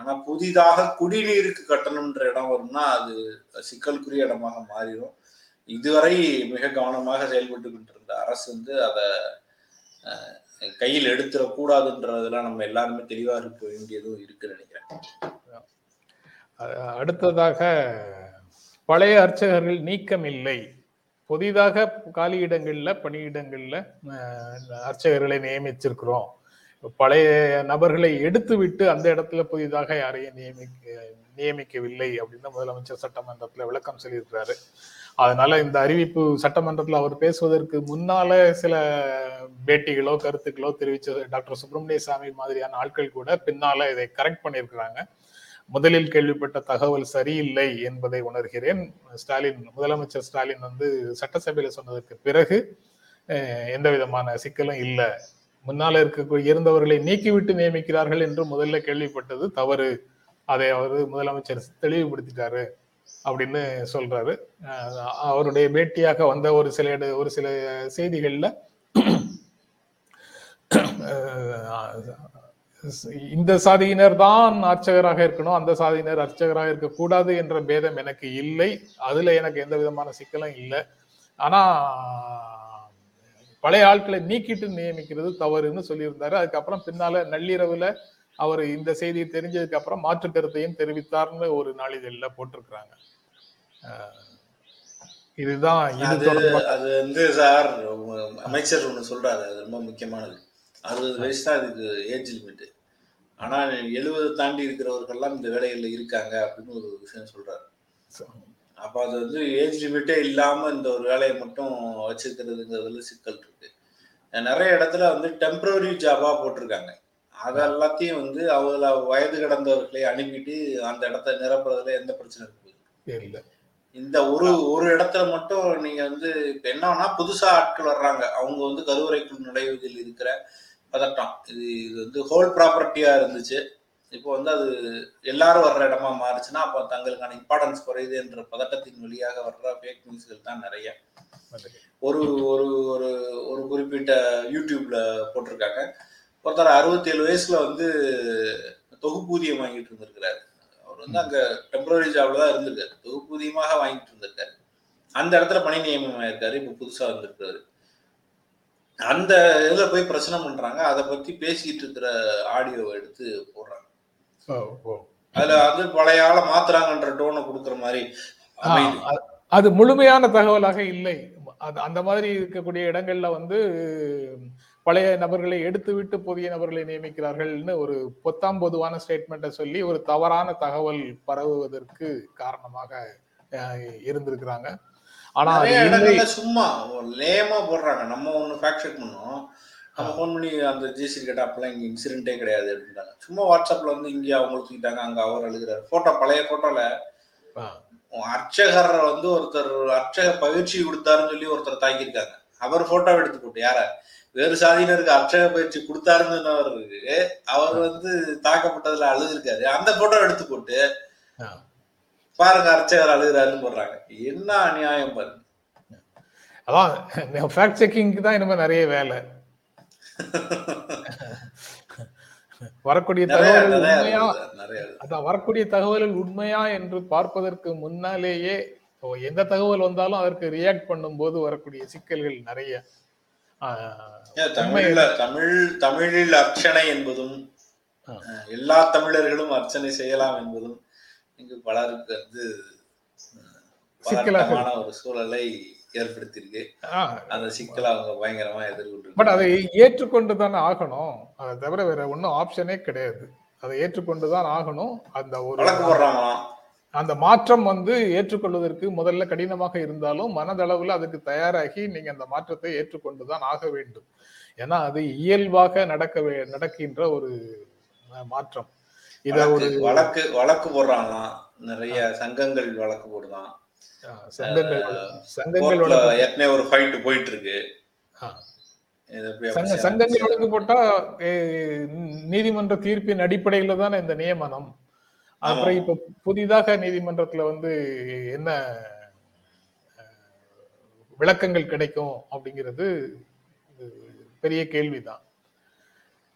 ஆனா புதிதாக குடிநீருக்கு கட்டணம்ன்ற இடம் வரும்னா அது சிக்கலுக்குரிய இடமாக மாறிடும். இதுவரை மிக கவனமாக செயல்பட்டு இருந்த அரசு வந்து அதை கையில் எடுத்துடக்கூடாதுன்றதெல்லாம் நம்ம எல்லாருமே தெளிவா இருக்க வேண்டியதும் இருக்குன்னு நினைக்கிறேன். அடுத்ததாக பழைய அர்ச்சகர்கள் நீக்கம் இல்லை. புதிதாக காலியிடங்கள்ல பணியிடங்கள்ல அர்ச்சகர்களை நியமிச்சிருக்கிறோம். பழைய நபர்களை எடுத்துவிட்டு அந்த இடத்துல புதிதாக யாரையும் நியமிக்க நியமிக்கவில்லை அப்படின்னு முதலமைச்சர் சட்டமன்றத்துல விளக்கம் சொல்லியிருக்கிறாரு. அதனால இந்த அறிவிப்பு சட்டமன்றத்துல அவர் பேசுவதற்கு முன்னால சில பேட்டிகளோ கருத்துக்களோ தெரிவிச்ச டாக்டர் சுப்பிரமணிய சாமி மாதிரியான ஆட்கள் கூட பின்னால இதை கரெக்ட் பண்ணியிருக்கிறாங்க. முதலில் கேள்விப்பட்ட தகவல் சரியில்லை என்பதை உணர்கிறேன். ஸ்டாலின் முதலமைச்சர் ஸ்டாலின் வந்து சட்டசபையில சொன்னதற்கு பிறகு எந்த விதமான சிக்கலும் இல்லை. முன்னால இருக்க இருந்தவர்களை நீக்கிவிட்டு நியமிக்கிறார்கள் என்று முதல்ல கேள்விப்பட்டது தவறு. அதை அவர் முதலமைச்சர் தெளிவுபடுத்திட்டாரு அப்படின்னு சொல்றாரு. அவருடைய பேட்டியாக வந்த ஒரு சில ஒரு சில செய்திகள்ல இந்த சாதியினர் தான் அர்ச்சகராக இருக்கணும் அந்த சாதியினர் அர்ச்சகராக இருக்கக்கூடாது என்ற பேதம் எனக்கு இல்லை. அதுல எனக்கு எந்த விதமான சிக்கலும் இல்லை. ஆனா பழைய ஆட்களை நீக்கிட்டு நியமிக்கிறது தவறுன்னு சொல்லியிருந்தாரு. அதுக்கப்புறம் பின்னால நள்ளிரவுல அவர் இந்த செய்தியை தெரிஞ்சதுக்கு அப்புறம் மாற்று கருத்தையும் தெரிவித்தார்னு ஒரு நாளிதழ்ல போட்டிருக்கிறாங்க. இதுதான் இது அது வந்து சார் அமைச்சர் ஒண்ணு சொல்றாரு. அது ரொம்ப முக்கியமானது. அறுபது வயசு தான் இதுக்கு ஏஜ் லிமிட் ஆனா எழுபது தாண்டி இருக்கிறவர்கள்லாம் இந்த வேலைகள்ல இருக்காங்க அப்படின்னு ஒரு விஷயம் சொல்றாரு. அப்ப அது வந்து ஏஜ் லிமிட்டே இல்லாம இந்த ஒரு வேலையை மட்டும் வச்சிருக்கிறதுங்கிறதுல சிக்கல் இருக்கு. நிறைய இடத்துல வந்து டெம்பரரி ஜாபா போட்டிருக்காங்க. அது எல்லாத்தையும் வந்து அவங்கள வயது கடந்தவர்களை அனுப்பிட்டு அந்த இடத்த நிரப்புறதுல எந்த பிரச்சனை இருக்கு இந்த ஒரு ஒரு இடத்துல மட்டும் நீங்க வந்து இப்ப என்னன்னா புதுசா ஆட்கள் வர்றாங்க. அவங்க வந்து கருவறைக்குள் நுழைவதில் இருக்கிற பதட்டம். இது இது வந்து ஹோல் ப்ராப்பர்ட்டியா இருந்துச்சு. இப்போ வந்து அது எல்லாரும் வர்ற இடமா மாறுச்சுன்னா அப்போ தங்களுக்கான இம்பார்ட்டன்ஸ் குறையுது என்ற பதட்டத்தின் வழியாக வர்ற ஃபேக் நியூஸ்கள் தான் நிறைய. ஒரு ஒரு ஒரு ஒரு குறிப்பிட்ட யூடியூப்ல போட்டிருக்காங்க. ஒருத்தர் அறுபத்தேழு வயசுல வந்து தொகுப்பூதியம் வாங்கிட்டு இருந்திருக்கிறாரு. அவர் வந்து அங்க டெம்பரரி ஜாப்ல தான் இருந்திருக்காரு. தொகுப்பூதியமாக வாங்கிட்டு இருந்திருக்காரு. அந்த இடத்துல பணி நியமனம் ஆயிருக்காரு இப்ப புதுசா வந்திருக்காரு அந்த இதுல போய் பிரச்சனை பண்றாங்க. அதை பத்தி பேசிட்டு இருக்கிற ஆடியோவை எடுத்து போடுறாங்க. அதுல வந்து பழைய ஆளை மாத்துறாங்கன்ற டோனை கொடுக்குற மாதிரி அது முழுமையான தகவலாக இல்லை. அது அந்த மாதிரி இருக்கக்கூடிய இடங்கள்ல வந்து பழைய நபர்களை எடுத்து விட்டு புதிய நபர்களை நியமிக்கிறார்கள்னு ஒரு பொத்தாம் பொதுவான ஸ்டேட்மெண்ட்டை சொல்லி ஒரு தவறான தகவல் பரவுவதற்கு காரணமாக இருந்திருக்கிறாங்க. ஆனா அது சும்மா லேமா போடுறாங்க. நம்ம ஒண்ணு ஃபேக்ட் செக் பண்ணோம். நம்ம ஃபோன் பண்ணி அந்த ஜிசி கேட்டா அப்பெல்லாம் இங்க இன்சிடென்ட்டே கிடையாது அப்படின்றாங்க சும்மா வாட்ஸ்அப்ல வந்து இங்க அவங்க தூக்கிட்டாங்க அங்க அவர் அழுகிறாரு. போட்டோ பழைய போட்டோல ஆ, அர்ச்சகர் வந்து ஒருத்தர் அர்ச்சக பயிற்சி கொடுத்தாருன்னு சொல்லி ஒருத்தர் தாக்கியிருக்காங்க. அவர் போட்டோ எடுத்து போட்டு யார? வேறு சாதியினருக்கு அர்ச்சக பயிற்சி கொடுத்தாருன்னு சொன்னவருக்கு அவர் வந்து தாக்கப்பட்டதுல அழுதுருக்காரு. அந்த போட்டோ எடுத்து போட்டு. பாருங்க அர்ச்சகர் அழுகிறாருன்னு போடுறாங்க. என்ன அநியாயம் பாருங்க. அதான் ஃபேக்ட் செக்கிங்க்கு தான் இனிமே நிறைய வேலை. வரக்கூடிய நிறைய தகவல் நிறைய உண்மையா? இருக்குது சார், நிறைய இருக்குது. அதான் வரக்கூடிய தகவல்கள் உண்மையா என்று பார்ப்பதற்கு முன்னாலேயே எந்த தகவல் வந்தாலும் அதற்கு ரியாக்ட் பண்ணும்போது வரக்கூடிய சிக்கல்கள் நிறைய. தமிழ்ல தமிழ் தமிழில் அர்ச்சனை என்பதும் எல்லா தமிழர்களும் அர்ச்சனை செய்யலாம் என்பதும் இங்கு பலருக்கு வந்து பதட்டமான ஒரு சூழலை ஏற்படுத்தியிருக்கு. அந்த சிக்கலை அவங்க பயங்கரமா பட் எதிர்கொண்டு அதை ஏற்றுக்கொண்டு தானே ஆகணும். அதை தவிர வேற ஒன்றும் ஆப்ஷனே கிடையாது. அதை ஏற்றுக்கொண்டுதான் ஆகணும். அந்த ஒரு அந்த மாற்றம் வந்து ஏற்றுக்கொள்வதற்கு முதல்ல கடினமாக இருந்தாலும் மனதளவுல அதுக்கு தயாராகி நீங்க அந்த மாற்றத்தை ஏற்றுக்கொண்டுதான் ஆக வேண்டும். ஏன்னா அது இயல்பாக நடக்க நடக்கின்ற ஒரு மாற்றம். இத ஒரு வழக்கு வழக்கு போடுறாங்களாம். நிறைய சங்கங்கள் வழக்கு போடுதான். சங்கங்கள் சங்கங்கள் கோர்ட்ல வழக்கு- ஏற்கனவே ஒரு ஃபைட் போயிட்டு இருக்கு சங்கங்கள் நீதிமன்ற தீர்ப்பின் அடிப்படையில தானே இந்த நியமனம். அப்புறம் இப்ப புதிதாக நீதிமன்றத்துல வந்து என்ன விளக்கங்கள் கிடைக்கும் அப்படிங்கிறது பெரிய கேள்விதான்.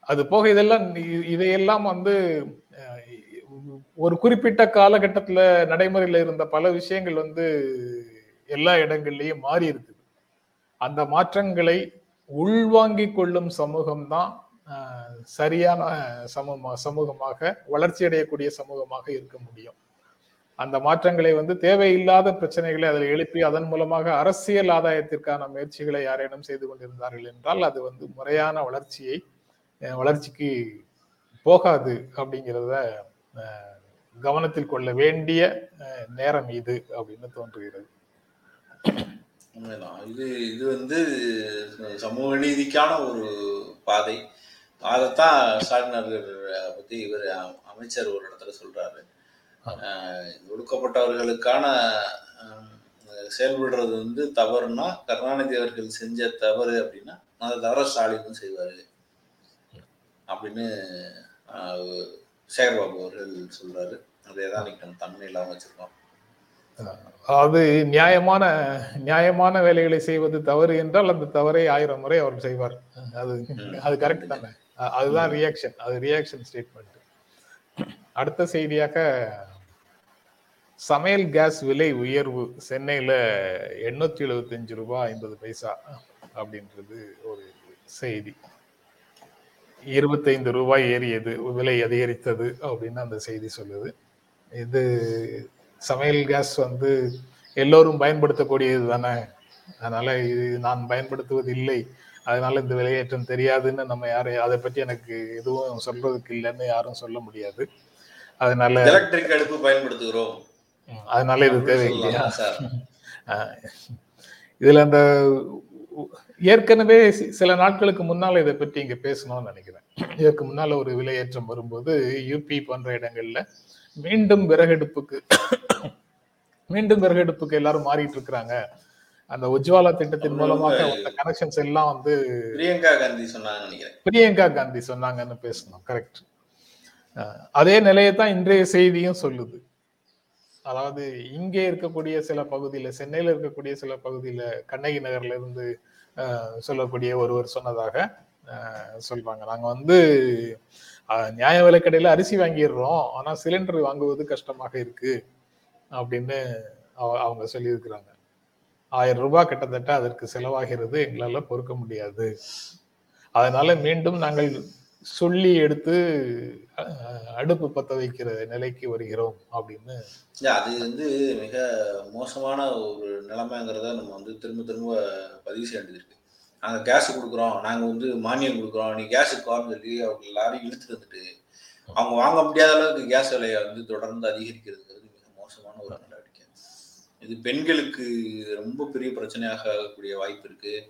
அது போக இதெல்லாம் இதையெல்லாம் வந்து ஒரு குறிப்பிட்ட காலகட்டத்துல நடைமுறையில இருந்த பல விஷயங்கள் வந்து எல்லா இடங்கள்லயும் மாறி இருக்குது. அந்த மாற்றங்களை உள்வாங்கிக் கொள்ளும் சமூகம் தான் சரியான சமூகமா சமூகமாக வளர்ச்சி அடையக்கூடிய சமூகமாக இருக்க முடியும். அந்த மாற்றங்களை வந்து தேவையில்லாத பிரச்சனைகளை அதில் எழுப்பி அதன் மூலமாக அரசியல் ஆதாயத்திற்கான முயற்சிகளை யாரேனும் செய்து கொண்டிருந்தார்கள் என்றால் அது வந்து முறையான வளர்ச்சியை வளர்ச்சிக்கு போகாது அப்படிங்கிறத கவனத்தில் கொள்ள வேண்டிய நேரம் இது அப்படின்னு தோன்றுகிறது. உண்மைதான். இது இது வந்து சமூக நீதிக்கான ஒரு பாதை. அதைத்தான் ஸ்டாலின் அவர்கள் பத்தி இவர் அமைச்சர் ஒரு இடத்துல சொல்றாரு. ஒடுக்கப்பட்டவர்களுக்கான செயல்படுறது வந்து தவறுனா கருணாநிதி அவர்கள் செஞ்ச தவறு அப்படின்னா அதை தவிர ஸ்டாலினும் செய்வாரு. அப்படின்னு சேகர்பாபு அவர்கள் சொல்றாரு. அதே தான் இன்னைக்கு நம்ம தமிழ்லாம் வச்சிருக்கோம். அது நியாயமான நியாயமான வேலைகளை செய்வது தவறு என்றால் அந்த தவறை ஆயிரம் முறை அவர் செய்வார். அது அது கரெக்ட் தானே? அதுதான் ரியாக்ஷன் அது ரியாக்ஷன் ஸ்டேட்மெண்ட் அடுத்த செய்தியாக சமையல் கேஸ் விலை உயர்வு சென்னையில எண்ணூத்தி எழுபத்தஞ்சு ரூபாய் ஐம்பது பைசா அப்படின்றது ஒரு செய்தி. இருபத்தைந்து ரூபாய் ஏறியது விலை அதிகரித்தது அப்படின்னு அந்த செய்தி சொல்லுது. இது சமையல் கேஸ் வந்து எல்லோரும் பயன்படுத்தக்கூடியது தானே? அதனால இது நான் பயன்படுத்துவது இல்லை அதனால இந்த விலையேற்றம் தெரியாதுன்னு நம்ம யாரும் அதை பற்றி எனக்கு எதுவும் சொல்றதுக்கு இல்லைன்னு யாரும் சொல்ல முடியாது. அதனால எலக்ட்ரிக் அடுப்பு பயன்படுத்துகிறோம். அதனால இது தேவையில்லையா? சார்? ஆஹ் இதுல அந்த ஏற்கனவே சில நாட்களுக்கு முன்னால இதை பற்றி இங்க பேசணும்னு நினைக்கிறேன். இதற்கு முன்னால ஒரு விலையேற்றம் வரும்போது யூபி போன்ற இடங்கள்ல மீண்டும் விறகெடுப்புக்கு மீண்டும் விறகெடுப்புக்கு எல்லாரும் மாறிட்டு இருக்கிறாங்க. அந்த உஜ்வாலா திட்டத்தின் மூலமாக வந்த கனெக்ஷன்ஸ் எல்லாம் வந்து பிரியங்கா காந்தி நினைக்கிறேன். பிரியங்கா காந்தி சொன்னாங்கன்னு பேசணும். கரெக்ட் அதே நிலையை தான் இன்றைய செய்தியும் சொல்லுது. அதாவது இங்கே இருக்கக்கூடிய சில பகுதியில சென்னையில இருக்கக்கூடிய சில பகுதியில கண்ணகி நகர்ல இருந்து சொல்லக்கூடிய ஒருவர் சொன்னதாக சொல்வாங்க. சொல்றாங்க நாங்க வந்து நியாய விலைக்கடையில அரிசி வாங்கிடுறோம் ஆனா சிலிண்டர் வாங்குவது கஷ்டமாக இருக்கு அப்படின்னு அவ- அவங்க சொல்லியிருக்கிறாங்க. ஆயிரம் ரூபாய் கிட்டத்தட்ட அதற்கு செலவாகிறது எங்களால பொறுக்க முடியாது. அதனால மீண்டும் நாங்கள் சொல்லி எடுத்து அடுப்பு பத்த வைக்கிற நிலைக்கு வருகிறோம் அப்படின்னு. அது வந்து மிக மோசமான ஒரு நிலைமைங்கிறத நம்ம வந்து திரும்ப திரும்ப பதிவு செய்ய வேண்டியது நாங்கள் கேஸ் கொடுக்குறோம் நாங்கள் வந்து மானியம் கொடுக்குறோம் நீ கேஸுக்கு வான்னு சொல்லி அவங்க எல்லாரும் இழுத்து வந்துட்டு அவங்க வாங்க முடியாத அளவுக்கு கேஸ் விலையை வந்து தொடர்ந்து அதிகரிக்கிறதுங்கிறது மிக மோசமான ஒரு நடவடிக்கை. இது பெண்களுக்கு ரொம்ப பெரிய பிரச்சனையாக ஆகக்கூடிய வாய்ப்பு இருக்குது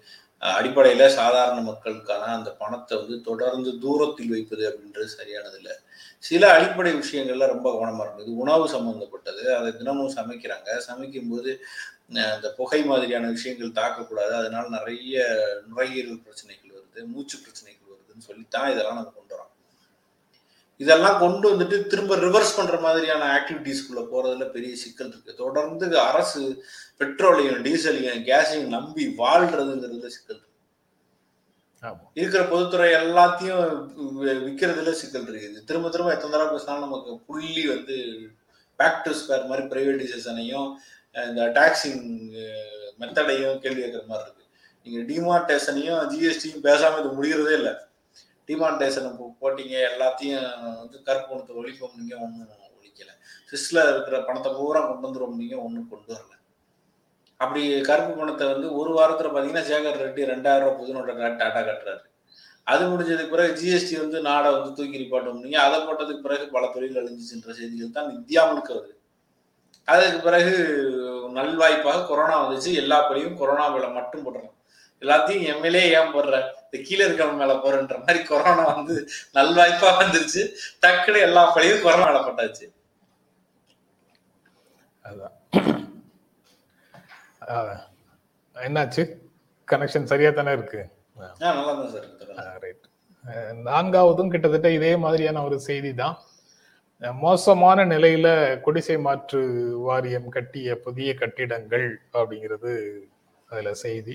அடிப்படையில சாதாரண மக்களுக்கான அந்த பணத்தை வந்து தொடர்ந்து தூரத்தில் வைப்பது அப்படின்றது சரியானது இல்லை. சில அடிப்படை விஷயங்கள்ல ரொம்ப கவனமா இருக்கும் இது உணவு சம்பந்தப்பட்டது. அதை தினமும் சமைக்கிறாங்க. சமைக்கும் போது அந்த புகை மாதிரியான விஷயங்கள் தாக்கக்கூடாது. அதனால நிறைய நுரையீரல் பிரச்சனைகள் வருது மூச்சு பிரச்சனைகள் வருதுன்னு சொல்லித்தான் இதெல்லாம் நம்ம கொண்டு வரோம். இதெல்லாம் கொண்டு வந்துட்டு திரும்ப ரிவர்ஸ் பண்ற மாதிரியான ஆக்டிவிட்டீஸ்க்குள்ள போறதுல பெரிய சிக்கல் இருக்கு. தொடர்ந்து அரசு பெட்ரோலையும் டீசலையும் கேஸையும் நம்பி வாழ்றதுங்கிறதுல சிக்கல் இருக்கு. இருக்கிற பொதுத்துறை எல்லாத்தையும் வி- விக்கிறதுல சிக்கல் இருக்குது திரும்ப திரும்ப எத்தனை தடவை பேசினாலும் நமக்கு புள்ளி வந்து பேக் டு ஸ்கொயர் மாதிரி பிரைவேடைசேஷனையும் இந்த டாக்ஸிங் மெத்தடையும் கேள்வி கேட்குற மாதிரி இருக்கு. நீங்க டிமார்டேஷனையும் ஜிஎஸ்டியும் பேசாம இது முடிகிறதே இல்லை. டிமான்டேஷனை போட்டீங்க எல்லாத்தையும் வந்து கருப்பு ஒழிப்போம் நீங்கள் ஒன்றும் ஒழிக்கல. சிஸ்ல இருக்கிற பணத்தை பூரா கொண்டு வந்துரும் நீங்கள் ஒன்றும் கொண்டு வரல. அப்படி கருப்பு பணத்தை வந்து ஒரு வாரத்தில் பார்த்தீங்கன்னா சேகர் ரெட்டி ரெண்டாயிரம் ரூபா புது நோட்டை டாட்டா கட்டுறாரு. அது முடிஞ்சதுக்கு பிறகு ஜிஎஸ்டி வந்து நாடை வந்து தூக்கி நிப்பாட்டும் நீங்க அதை போட்டதுக்கு பிறகு பல தொழில் அழிஞ்சிச்சுன்ற செய்திகள் தான் இந்தியா முழுக்க வருது. அதுக்கு பிறகு நல்வாய்ப்பாக கொரோனா வந்துச்சு. எல்லா பழியும் கொரோனா விலை மட்டும் போடுறோம் எல்லாத்தையும் எம்எல்ஏ ஏன் போடுற? இந்த கீழே இருக்கவங்க மேல போறன்ற மாதிரி கொரோனா வந்து நல்வாய்ப்பா வந்துருச்சு. டக்குனு எல்லா பழியும் கொரோனா போட்டாச்சு. அஹ், என்னாச்சு? கனெக்ஷன் சரியா தானே இருக்கு? நான்காவதும் கிட்டத்தட்ட இதே மாதிரியான ஒரு செய்தி தான் மோசமான நிலையில குடிசை மாற்று வாரியம் கட்டிய புதிய கட்டிடங்கள் அப்படிங்கிறது அதுல செய்தி.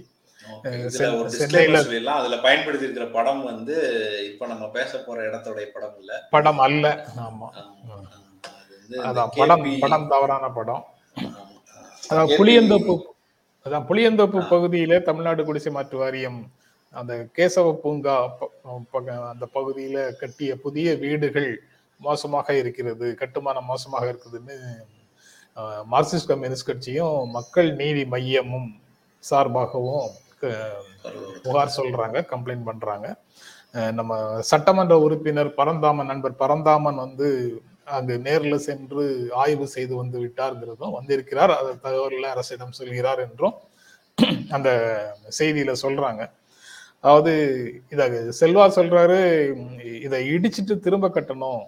அதுல பயன்படுத்தி இருக்கிற படம் வந்து இப்ப நம்ம பேச போற இடத்தோடைய படம் இல்ல. படம் அல்ல. ஆமா. அதான் படம் படம் தவறான படம். அதான் புளியந்தோப்பு அதான் புளியந்தோப்பு பகுதியில தமிழ்நாடு குடிசை மாற்று வாரியம் அந்த கேசவ பூங்கா அந்த பகுதியில கட்டிய புதிய வீடுகள் மோசமாக இருக்கிறது கட்டுமானம் மோசமாக இருக்குதுன்னு மார்க்சிஸ்ட் கம்யூனிஸ்ட் கட்சியும் மக்கள் நீதி மையமும் சார்பாகவும் புகார் சொல்றாங்க கம்ப்ளைண்ட் பண்றாங்க. நம்ம சட்டமன்ற உறுப்பினர் பரந்தாமன் நண்பர் பரந்தாமன் வந்து அங்கு நேரில் சென்று ஆய்வு செய்து வந்து விட்டார்ங்கிறதும் வந்திருக்கிறார். அதை தகவல்ல அரசிடம் சொல்கிறார் என்றும் அந்த செய்தியில சொல்றாங்க. அதாவது இத செல்வா சொல்றாரு இதை இடிச்சிட்டு திரும்ப கட்டணும்.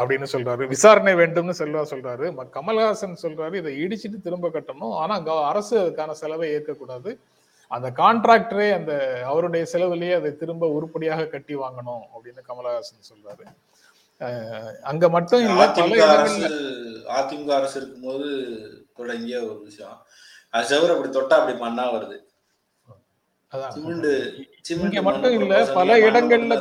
அப்படின்னு சொல்றாரு. விசாரணை வேண்டும்னு செல்வா சொல்றாரு. கமல்ஹாசன் சொல்றாரு இதை இடிச்சிட்டு திரும்ப கட்டணும். ஆனா அரசு அதுக்கான செலவை ஏற்கக்கூடாது. அந்த கான்ட்ராக்டரே அந்த அவருடைய செலவுலயே அதை திரும்ப உருப்படியாக கட்டி வாங்கணும் அப்படின்னு கமலஹாசன் சொல்றாரு. அங்க மட்டும் இல்ல அதிமுக அரசு அதிமுக அரசு இருக்கும்போது தொடங்கிய ஒரு விஷயம். அது செவரு அப்படி தொட்டா அப்படி மண்ணா வருது. அதான். சிமெண்ட் மட்டும் இல்ல, பல இடங்கள்ல?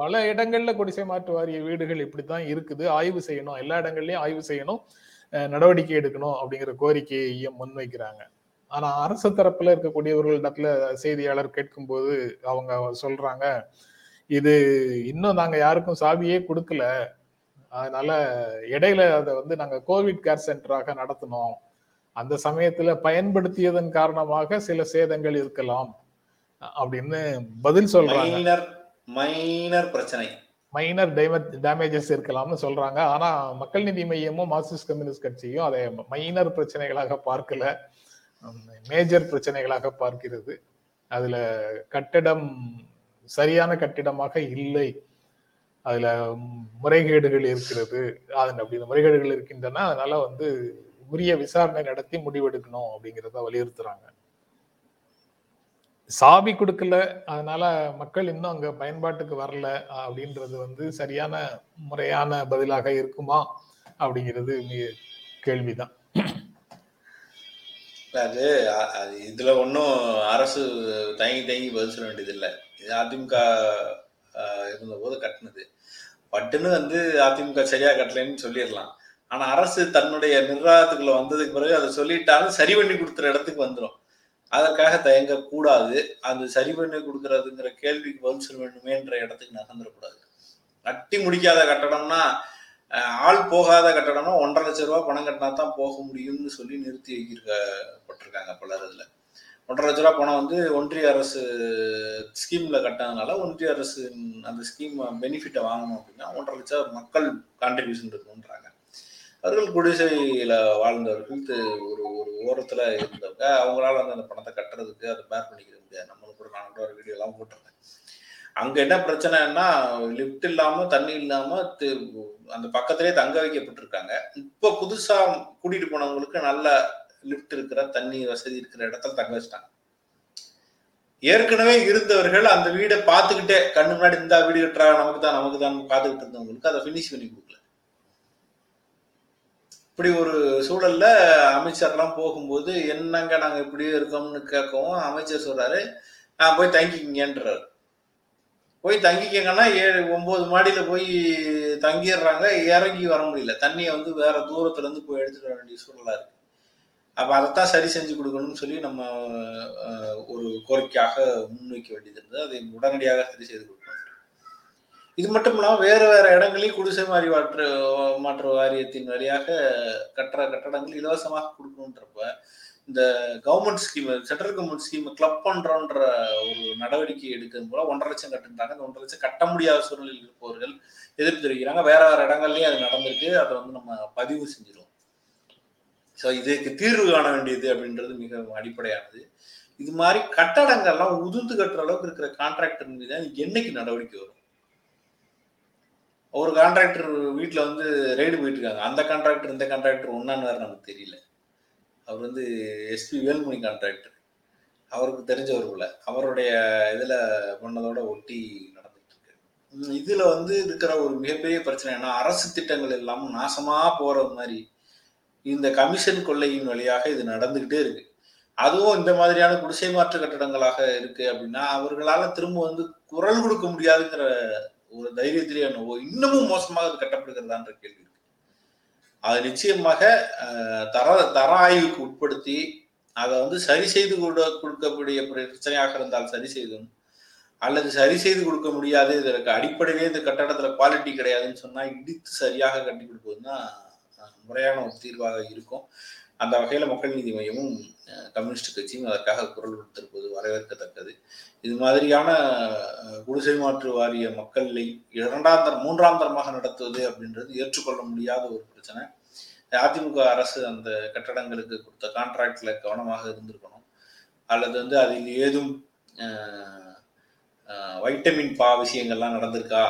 பல இடங்கள்ல குடிசை மாற்று வாரிய வீடுகள் இப்படித்தான் இருக்குது. ஆய்வு செய்யணும். எல்லா இடங்கள்லயும் ஆய்வு செய்யணும். நடவடிக்கை எடுக்கணும் அப்படிங்கிற கோரிக்கையை முன்வைக்கிறாங்க. ஆனா அரசு தரப்புல இருக்கக்கூடியவர்களிடத்துல செய்தியாளர் கேட்கும்போது அவங்க சொல்றாங்க இது இன்னும் நாங்க யாருக்கும் சாவியே கொடுக்கல. அதனால இடையில அதை வந்து நாங்க கோவிட் கேர் சென்டராக நடத்தினோம். அந்த சமயத்துல பயன்படுத்தியதன் காரணமாக சில சேதங்கள் இருக்கலாம். அப்படின்னு பதில் சொல்றாங்க. மைனர் பிரச்சனை. மைனர் டேமேஜஸ் இருக்கலாம்னு சொல்றாங்க. ஆனா மக்கள் நீதி மையமும் மார்க்சிஸ்ட் கம்யூனிஸ்ட் கட்சியும் அதை மைனர் பிரச்சனைகளாக பார்க்கல. மேஜர் பிரச்சனைகளாக பார்க்கிறது. அதுல கட்டிடம் சரியான கட்டிடமாக இல்லை. அதுல முறைகேடுகள் இருக்கிறது. அதன் அப்படி முறைகேடுகள் இருக்கின்றன அதனால வந்து உரிய விசாரணை நடத்தி முடிவெடுக்கணும் அப்படிங்கிறத வலியுறுத்துறாங்க. சாவி கொடுக்கல அதனால மக்கள் இன்னும் அங்க பயன்பாட்டுக்கு வரல அப்படின்றது வந்து சரியான முறையான பதிலாக இருக்குமா அப்படிங்கிறது கேள்விதான். அது இதுல ஒன்றும் அரசு தயங்கி தயங்கி பதில் சொல்ல வேண்டியது இல்லை இது அதிமுக இருந்தபோது கட்டினது. பட்டுன்னு வந்து அதிமுக சரியா கட்டலைன்னு சொல்லிடலாம். ஆனா அரசு தன்னுடைய நிர்வாகத்துக்குள்ள வந்ததுக்கு பிறகு அதை சொல்லிட்டாலும் சரி பண்ணி கொடுத்துற இடத்துக்கு வந்துடும் அதற்காக தயங்க கூடாது அது சரி பண்ணி கொடுக்கறதுங்கிற கேள்விக்கு பதில் சொல்ல வேண்டுமேன்ற இடத்துக்கு நகர்ந்துடக்கூடாது. கட்டி முடிக்காத கட்டடம்னா ஆள் போகாத கட்டடம்னா ஒன்றரை லட்சம் ரூபா பணம் கட்டினா தான் போக முடியும்னு சொல்லி நிறுத்தி வைக்கப்பட்டிருக்காங்க பலர் இதில் ஒன்றரை லட்ச ரூபா பணம் வந்து ஒன்றிய அரசு ஸ்கீம்ல கட்டினதுனால ஒன்றிய அரசு அந்த ஸ்கீம் பெனிஃபிட்டை வாங்கணும் அப்படின்னா ஒன்றரை லட்சம் மக்கள் கான்ட்ரிபியூஷன் இருக்கணுன்றாங்க அவர்கள் குடிசையில வாழ்ந்தவர்கள் ஒரு ஒரு ஓரத்துல இருந்தவங்க அவங்களால வந்து அந்த பணத்தை கட்டுறதுக்கு அதை பேர் பண்ணிக்க முடியாது. நம்மளும் கூட நான் கூட ஒரு வீடியோ எல்லாம் போட்டிருந்தேன். அங்க என்ன பிரச்சனைன்னா லிஃப்ட் இல்லாம தண்ணி இல்லாம அந்த பக்கத்திலே தங்க வைக்கப்பட்டிருக்காங்க. இப்போ புதுசா கூட்டிட்டு போனவங்களுக்கு நல்ல லிஃப்ட் இருக்கிற தண்ணி வசதி இருக்கிற இடத்துல தங்க வச்சிட்டாங்க. ஏற்கனவே இருந்தவர்கள் அந்த வீடை பார்த்துக்கிட்டே கண்ணு முன்னாடி இந்த வீடு கட்டுறாங்க நமக்கு தான் நமக்கு தான் பார்த்துக்கிட்டு இருந்தவங்களுக்கு அதை ஃபினிஷ் பண்ணி கொடுக்கும் இப்படி ஒரு சூழல்ல அமைச்சர்லாம் போகும்போது என்னங்க நாங்க இப்படியே இருக்கோம்னு கேட்கவும் அமைச்சர் சொல்றாரு நான் போய் தங்கிக்கிங்கன்றாரு. போய் தங்கிக்கங்கன்னா ஏழு ஒன்பது மாடியில போய் தங்கிடுறாங்க இறங்கி வர முடியல. தண்ணியை வந்து வேற தூரத்துல இருந்து போய் எடுத்துட்டு வர வேண்டிய சூழலா இருக்கு. அப்ப அதைத்தான் சரி செஞ்சு கொடுக்கணும்னு சொல்லி நம்ம ஒரு கோரிக்கையாக முன்வைக்க வேண்டியது இருந்தது. அதை உடனடியாக சரி செய்து கொடுக்கணும். இது மட்டும் இல்லாம வேறு வேறு இடங்களையும் குடிசை மாறி மாற்று மாற்று வாரியத்தின் வழியாக கட்டுற கட்டடங்கள் இலவசமாக கொடுக்கணுன்றப்ப இந்த government scheme central government scheme club பண்றோன்ற ஒரு நடவடிக்கை எடுக்கிறது போல ஒன்றரை லட்சம் கட்டுன்றாங்க அந்த ஒன்றரை லட்சம் கட்ட முடியாத சூழ்நிலையில் இருப்பவர்கள் எதிர்ப்பு தெரிவிக்கிறாங்க வேற வேற இடங்கள்லயும் அது நடந்திருக்கு. அதை வந்து நம்ம பதிவு செஞ்சிடும் ஸோ இதுக்கு தீர்வு காண வேண்டியது அப்படின்றது மிக அடிப்படையானது. இது மாதிரி கட்டடங்கள்லாம் உதிர்ந்து கட்டுற அளவுக்கு இருக்கிற கான்ட்ராக்டர் மீது என்னைக்கு நடவடிக்கை வரும்? ஒரு கான்ட்ராக்டர் வீட்டில் வந்து ரெய்டு போயிட்டு இருக்காங்க அந்த கான்ட்ராக்டர் இந்த கான்ட்ராக்டர் ஒன்னான்னு வேறு நமக்கு தெரியல. அவர் வந்து எஸ்பி வேல்மணி கான்ட்ராக்டர் அவருக்கு தெரிஞ்சவர் போல. அவருடைய இதில் பண்ணதோட ஒட்டி நடந்துட்டு இருக்கு வந்து இருக்கிற ஒரு மிகப்பெரிய பிரச்சனை என்ன அரசு திட்டங்கள் எல்லாம் நாசமாக போகிற மாதிரி இந்த கமிஷன் கொள்ளையின் வழியாக இது நடந்துக்கிட்டே இருக்கு. அதுவும் இந்த மாதிரியான குடிசை மாற்று கட்டடங்களாக இருக்கு அப்படின்னா அவர்களால் திரும்ப வந்து குரல் கொடுக்க முடியாதுங்கிற ஒரு தைரியத்திலேயே என்னவோ இன்னமும் மோசமாக அது கட்டப்படுகிறதான்ற கேள்வி இருக்கு. அது நிச்சயமாக தர தர ஆய்வுக்கு உட்படுத்தி அதை வந்து சரி செய்து கொடு கொடுக்கக்கூடிய பிரச்சனையாக இருந்தால் சரி செய்தும் அல்லது சரி செய்து கொடுக்க முடியாது இதற்கு அடிப்படையிலே இந்த கட்டடத்துல குவாலிட்டி கிடையாதுன்னு சொன்னா இடித்து சரியாக கட்டி கொடுப்பதுன்னா முறையான ஒரு தீர்வாக இருக்கும். அந்த வகையில மக்கள் நீதி மையமும் கம்யூனிஸ்ட் கட்சியும் அதற்காக குரல் கொடுத்திருப்பது வரவேற்கத்தக்கது. இது மாதிரியான குடிசை மாற்று வாரிய மக்களை இரண்டாம் தரம் மூன்றாம் தரமாக நடத்துவது அப்படின்றது ஏற்றுக்கொள்ள முடியாத ஒரு பிரச்சனை. அதிமுக அரசு அந்த கட்டடங்களுக்கு கொடுத்த கான்ட்ராக்ட்ல கவனமாக இருந்திருக்கணும். அல்லது வந்து அதில் ஏதும் வைட்டமின் பா விஷயங்கள்லாம் நடந்திருக்கா?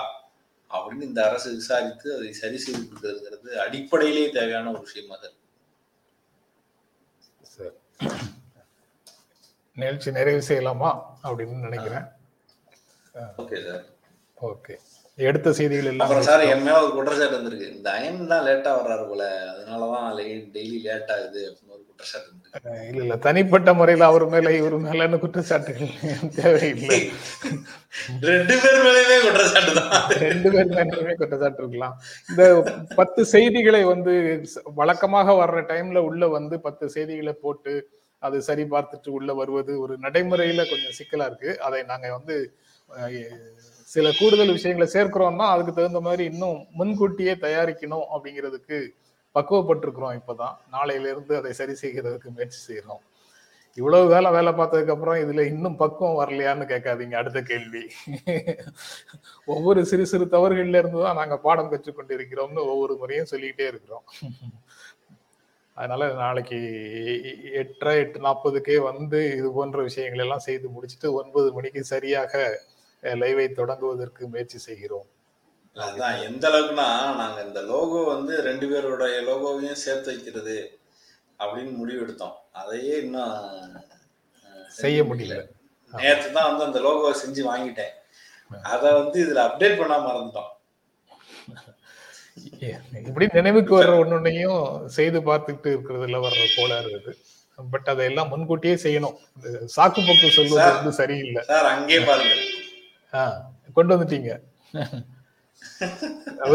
அப்படின்னு இந்த அரசு விசாரித்து அதை சரி செய்து கொடுக்கறதுங்கிறது அடிப்படையிலேயே தேவையான ஒரு விஷயமாக இருக்கு. நிகழ்ச்சி நிறைவு செய்யலாமா அப்படின்னு நினைக்கிறேன். ஓகே சார் ஓகே எடுத்த செய்திகள் எல்லாம் அப்புறம் சார் என் மேல ஒரு குற்றச்சாட்டு வந்திருக்கு. இந்த அயன் தான் லேட்டா வர்றாரு போல. அதனாலதான் டெய்லி லேட் ஆகுது அப்படின்னு ஒரு குற்றச்சாட்டு வந்திருக்கு. இல்ல இல்ல. தனிப்பட்ட முறையில அவர் மேல இவர் மேலன்னு குற்றச்சாட்டுகள் தேவையில்லை. ரெண்டு பேர் மேலேயுமே குற்றச்சாட்டு தான். ரெண்டு பேர் மேலுமே குற்றச்சாட்டு இருக்கலாம். இந்த பத்து செய்திகளை வந்து வழக்கமாக வர்ற டைம்ல உள்ள வந்து பத்து செய்திகளை போட்டு அது சரி பார்த்துட்டு உள்ள வருவது ஒரு நடைமுறையில கொஞ்சம் சிக்கலா இருக்கு. அதை நாங்க வந்து சில கூடுதல் விஷயங்களை சேர்க்கிறோம்னா அதுக்கு தகுந்த மாதிரி இன்னும் முன்கூட்டியே தயாரிக்கணும் அப்படிங்கிறதுக்கு பக்குவப்பட்டிருக்கிறோம் இப்போதான். நாளையிலிருந்து அதை சரி செய்கிறதுக்கு முயற்சி செய்கிறோம் இவ்வளவு வேலை வேலை பார்த்ததுக்கு அப்புறம் இதுல இன்னும் பக்குவம் வரலையான்னு கேட்காதீங்க அடுத்த கேள்வி. ஒவ்வொரு சிறு சிறு தவறுகள்ல இருந்து தான் நாங்க பாடம் கற்றுக்கொண்டு இருக்கிறோம்னு ஒவ்வொரு முறையும் சொல்லிக்கிட்டே இருக்கிறோம். அதனால நாளைக்கு எட்டரை எட்டு நாற்பதுக்கே வந்து இது போன்ற விஷயங்கள் எல்லாம் செய்து முடிச்சுட்டு ஒன்பது மணிக்கு சரியாக லைவை தொடங்குவதற்கு முயற்சி செய்கிறோம். அதான் எந்த அளவுக்குன்னா நாங்க இந்த லோகோ வந்து ரெண்டு பேருடைய லோகோவையும் சேர்த்து வைக்கிறது அப்படின்னு முடிவு எடுத்தோம் அதையே இன்னும் செய்ய முடியல. நேற்று தான் வந்து அந்த லோகோவை செஞ்சு வாங்கிட்டேன். அதை வந்து இதுல அப்டேட் பண்ணாம மறந்துட்டோம். இப்படி நினைவுக்கு வர்ற ஒன்னொன்னையும் செய்து பார்த்துக்கிட்டு இருக்கிறதுல வர்ற கோளாறு இது பட் அதையெல்லாம் முன்கூட்டியே செய்யணும். சாக்கு போக்கு சொல்வது வந்து சரியில்லை. சார் அங்கே பாருங்க. கொண்டு வந்துட்டீங்க.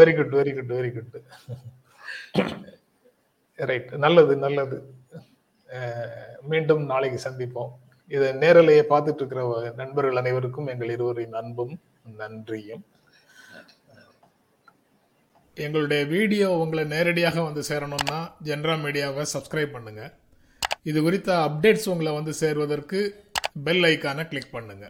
Very good very good very good right நல்லது நல்லது. மீண்டும் நாளைக்கு சந்திப்போம். இதை நேரலையை பார்த்துட்டு இருக்கிற நண்பர்கள் அனைவருக்கும் எங்கள் இருவரின் அன்பும் நன்றியும். எங்களுடைய வீடியோ உங்களை நேரடியாக வந்து சேரணும்னா ஜென்ரா மீடியாவை சப்ஸ்கிரைப் பண்ணுங்க. இது குறித்த அப்டேட்ஸ் உங்களை வந்து சேர்வதற்கு பெல் ஐக்கானை கிளிக் பண்ணுங்க.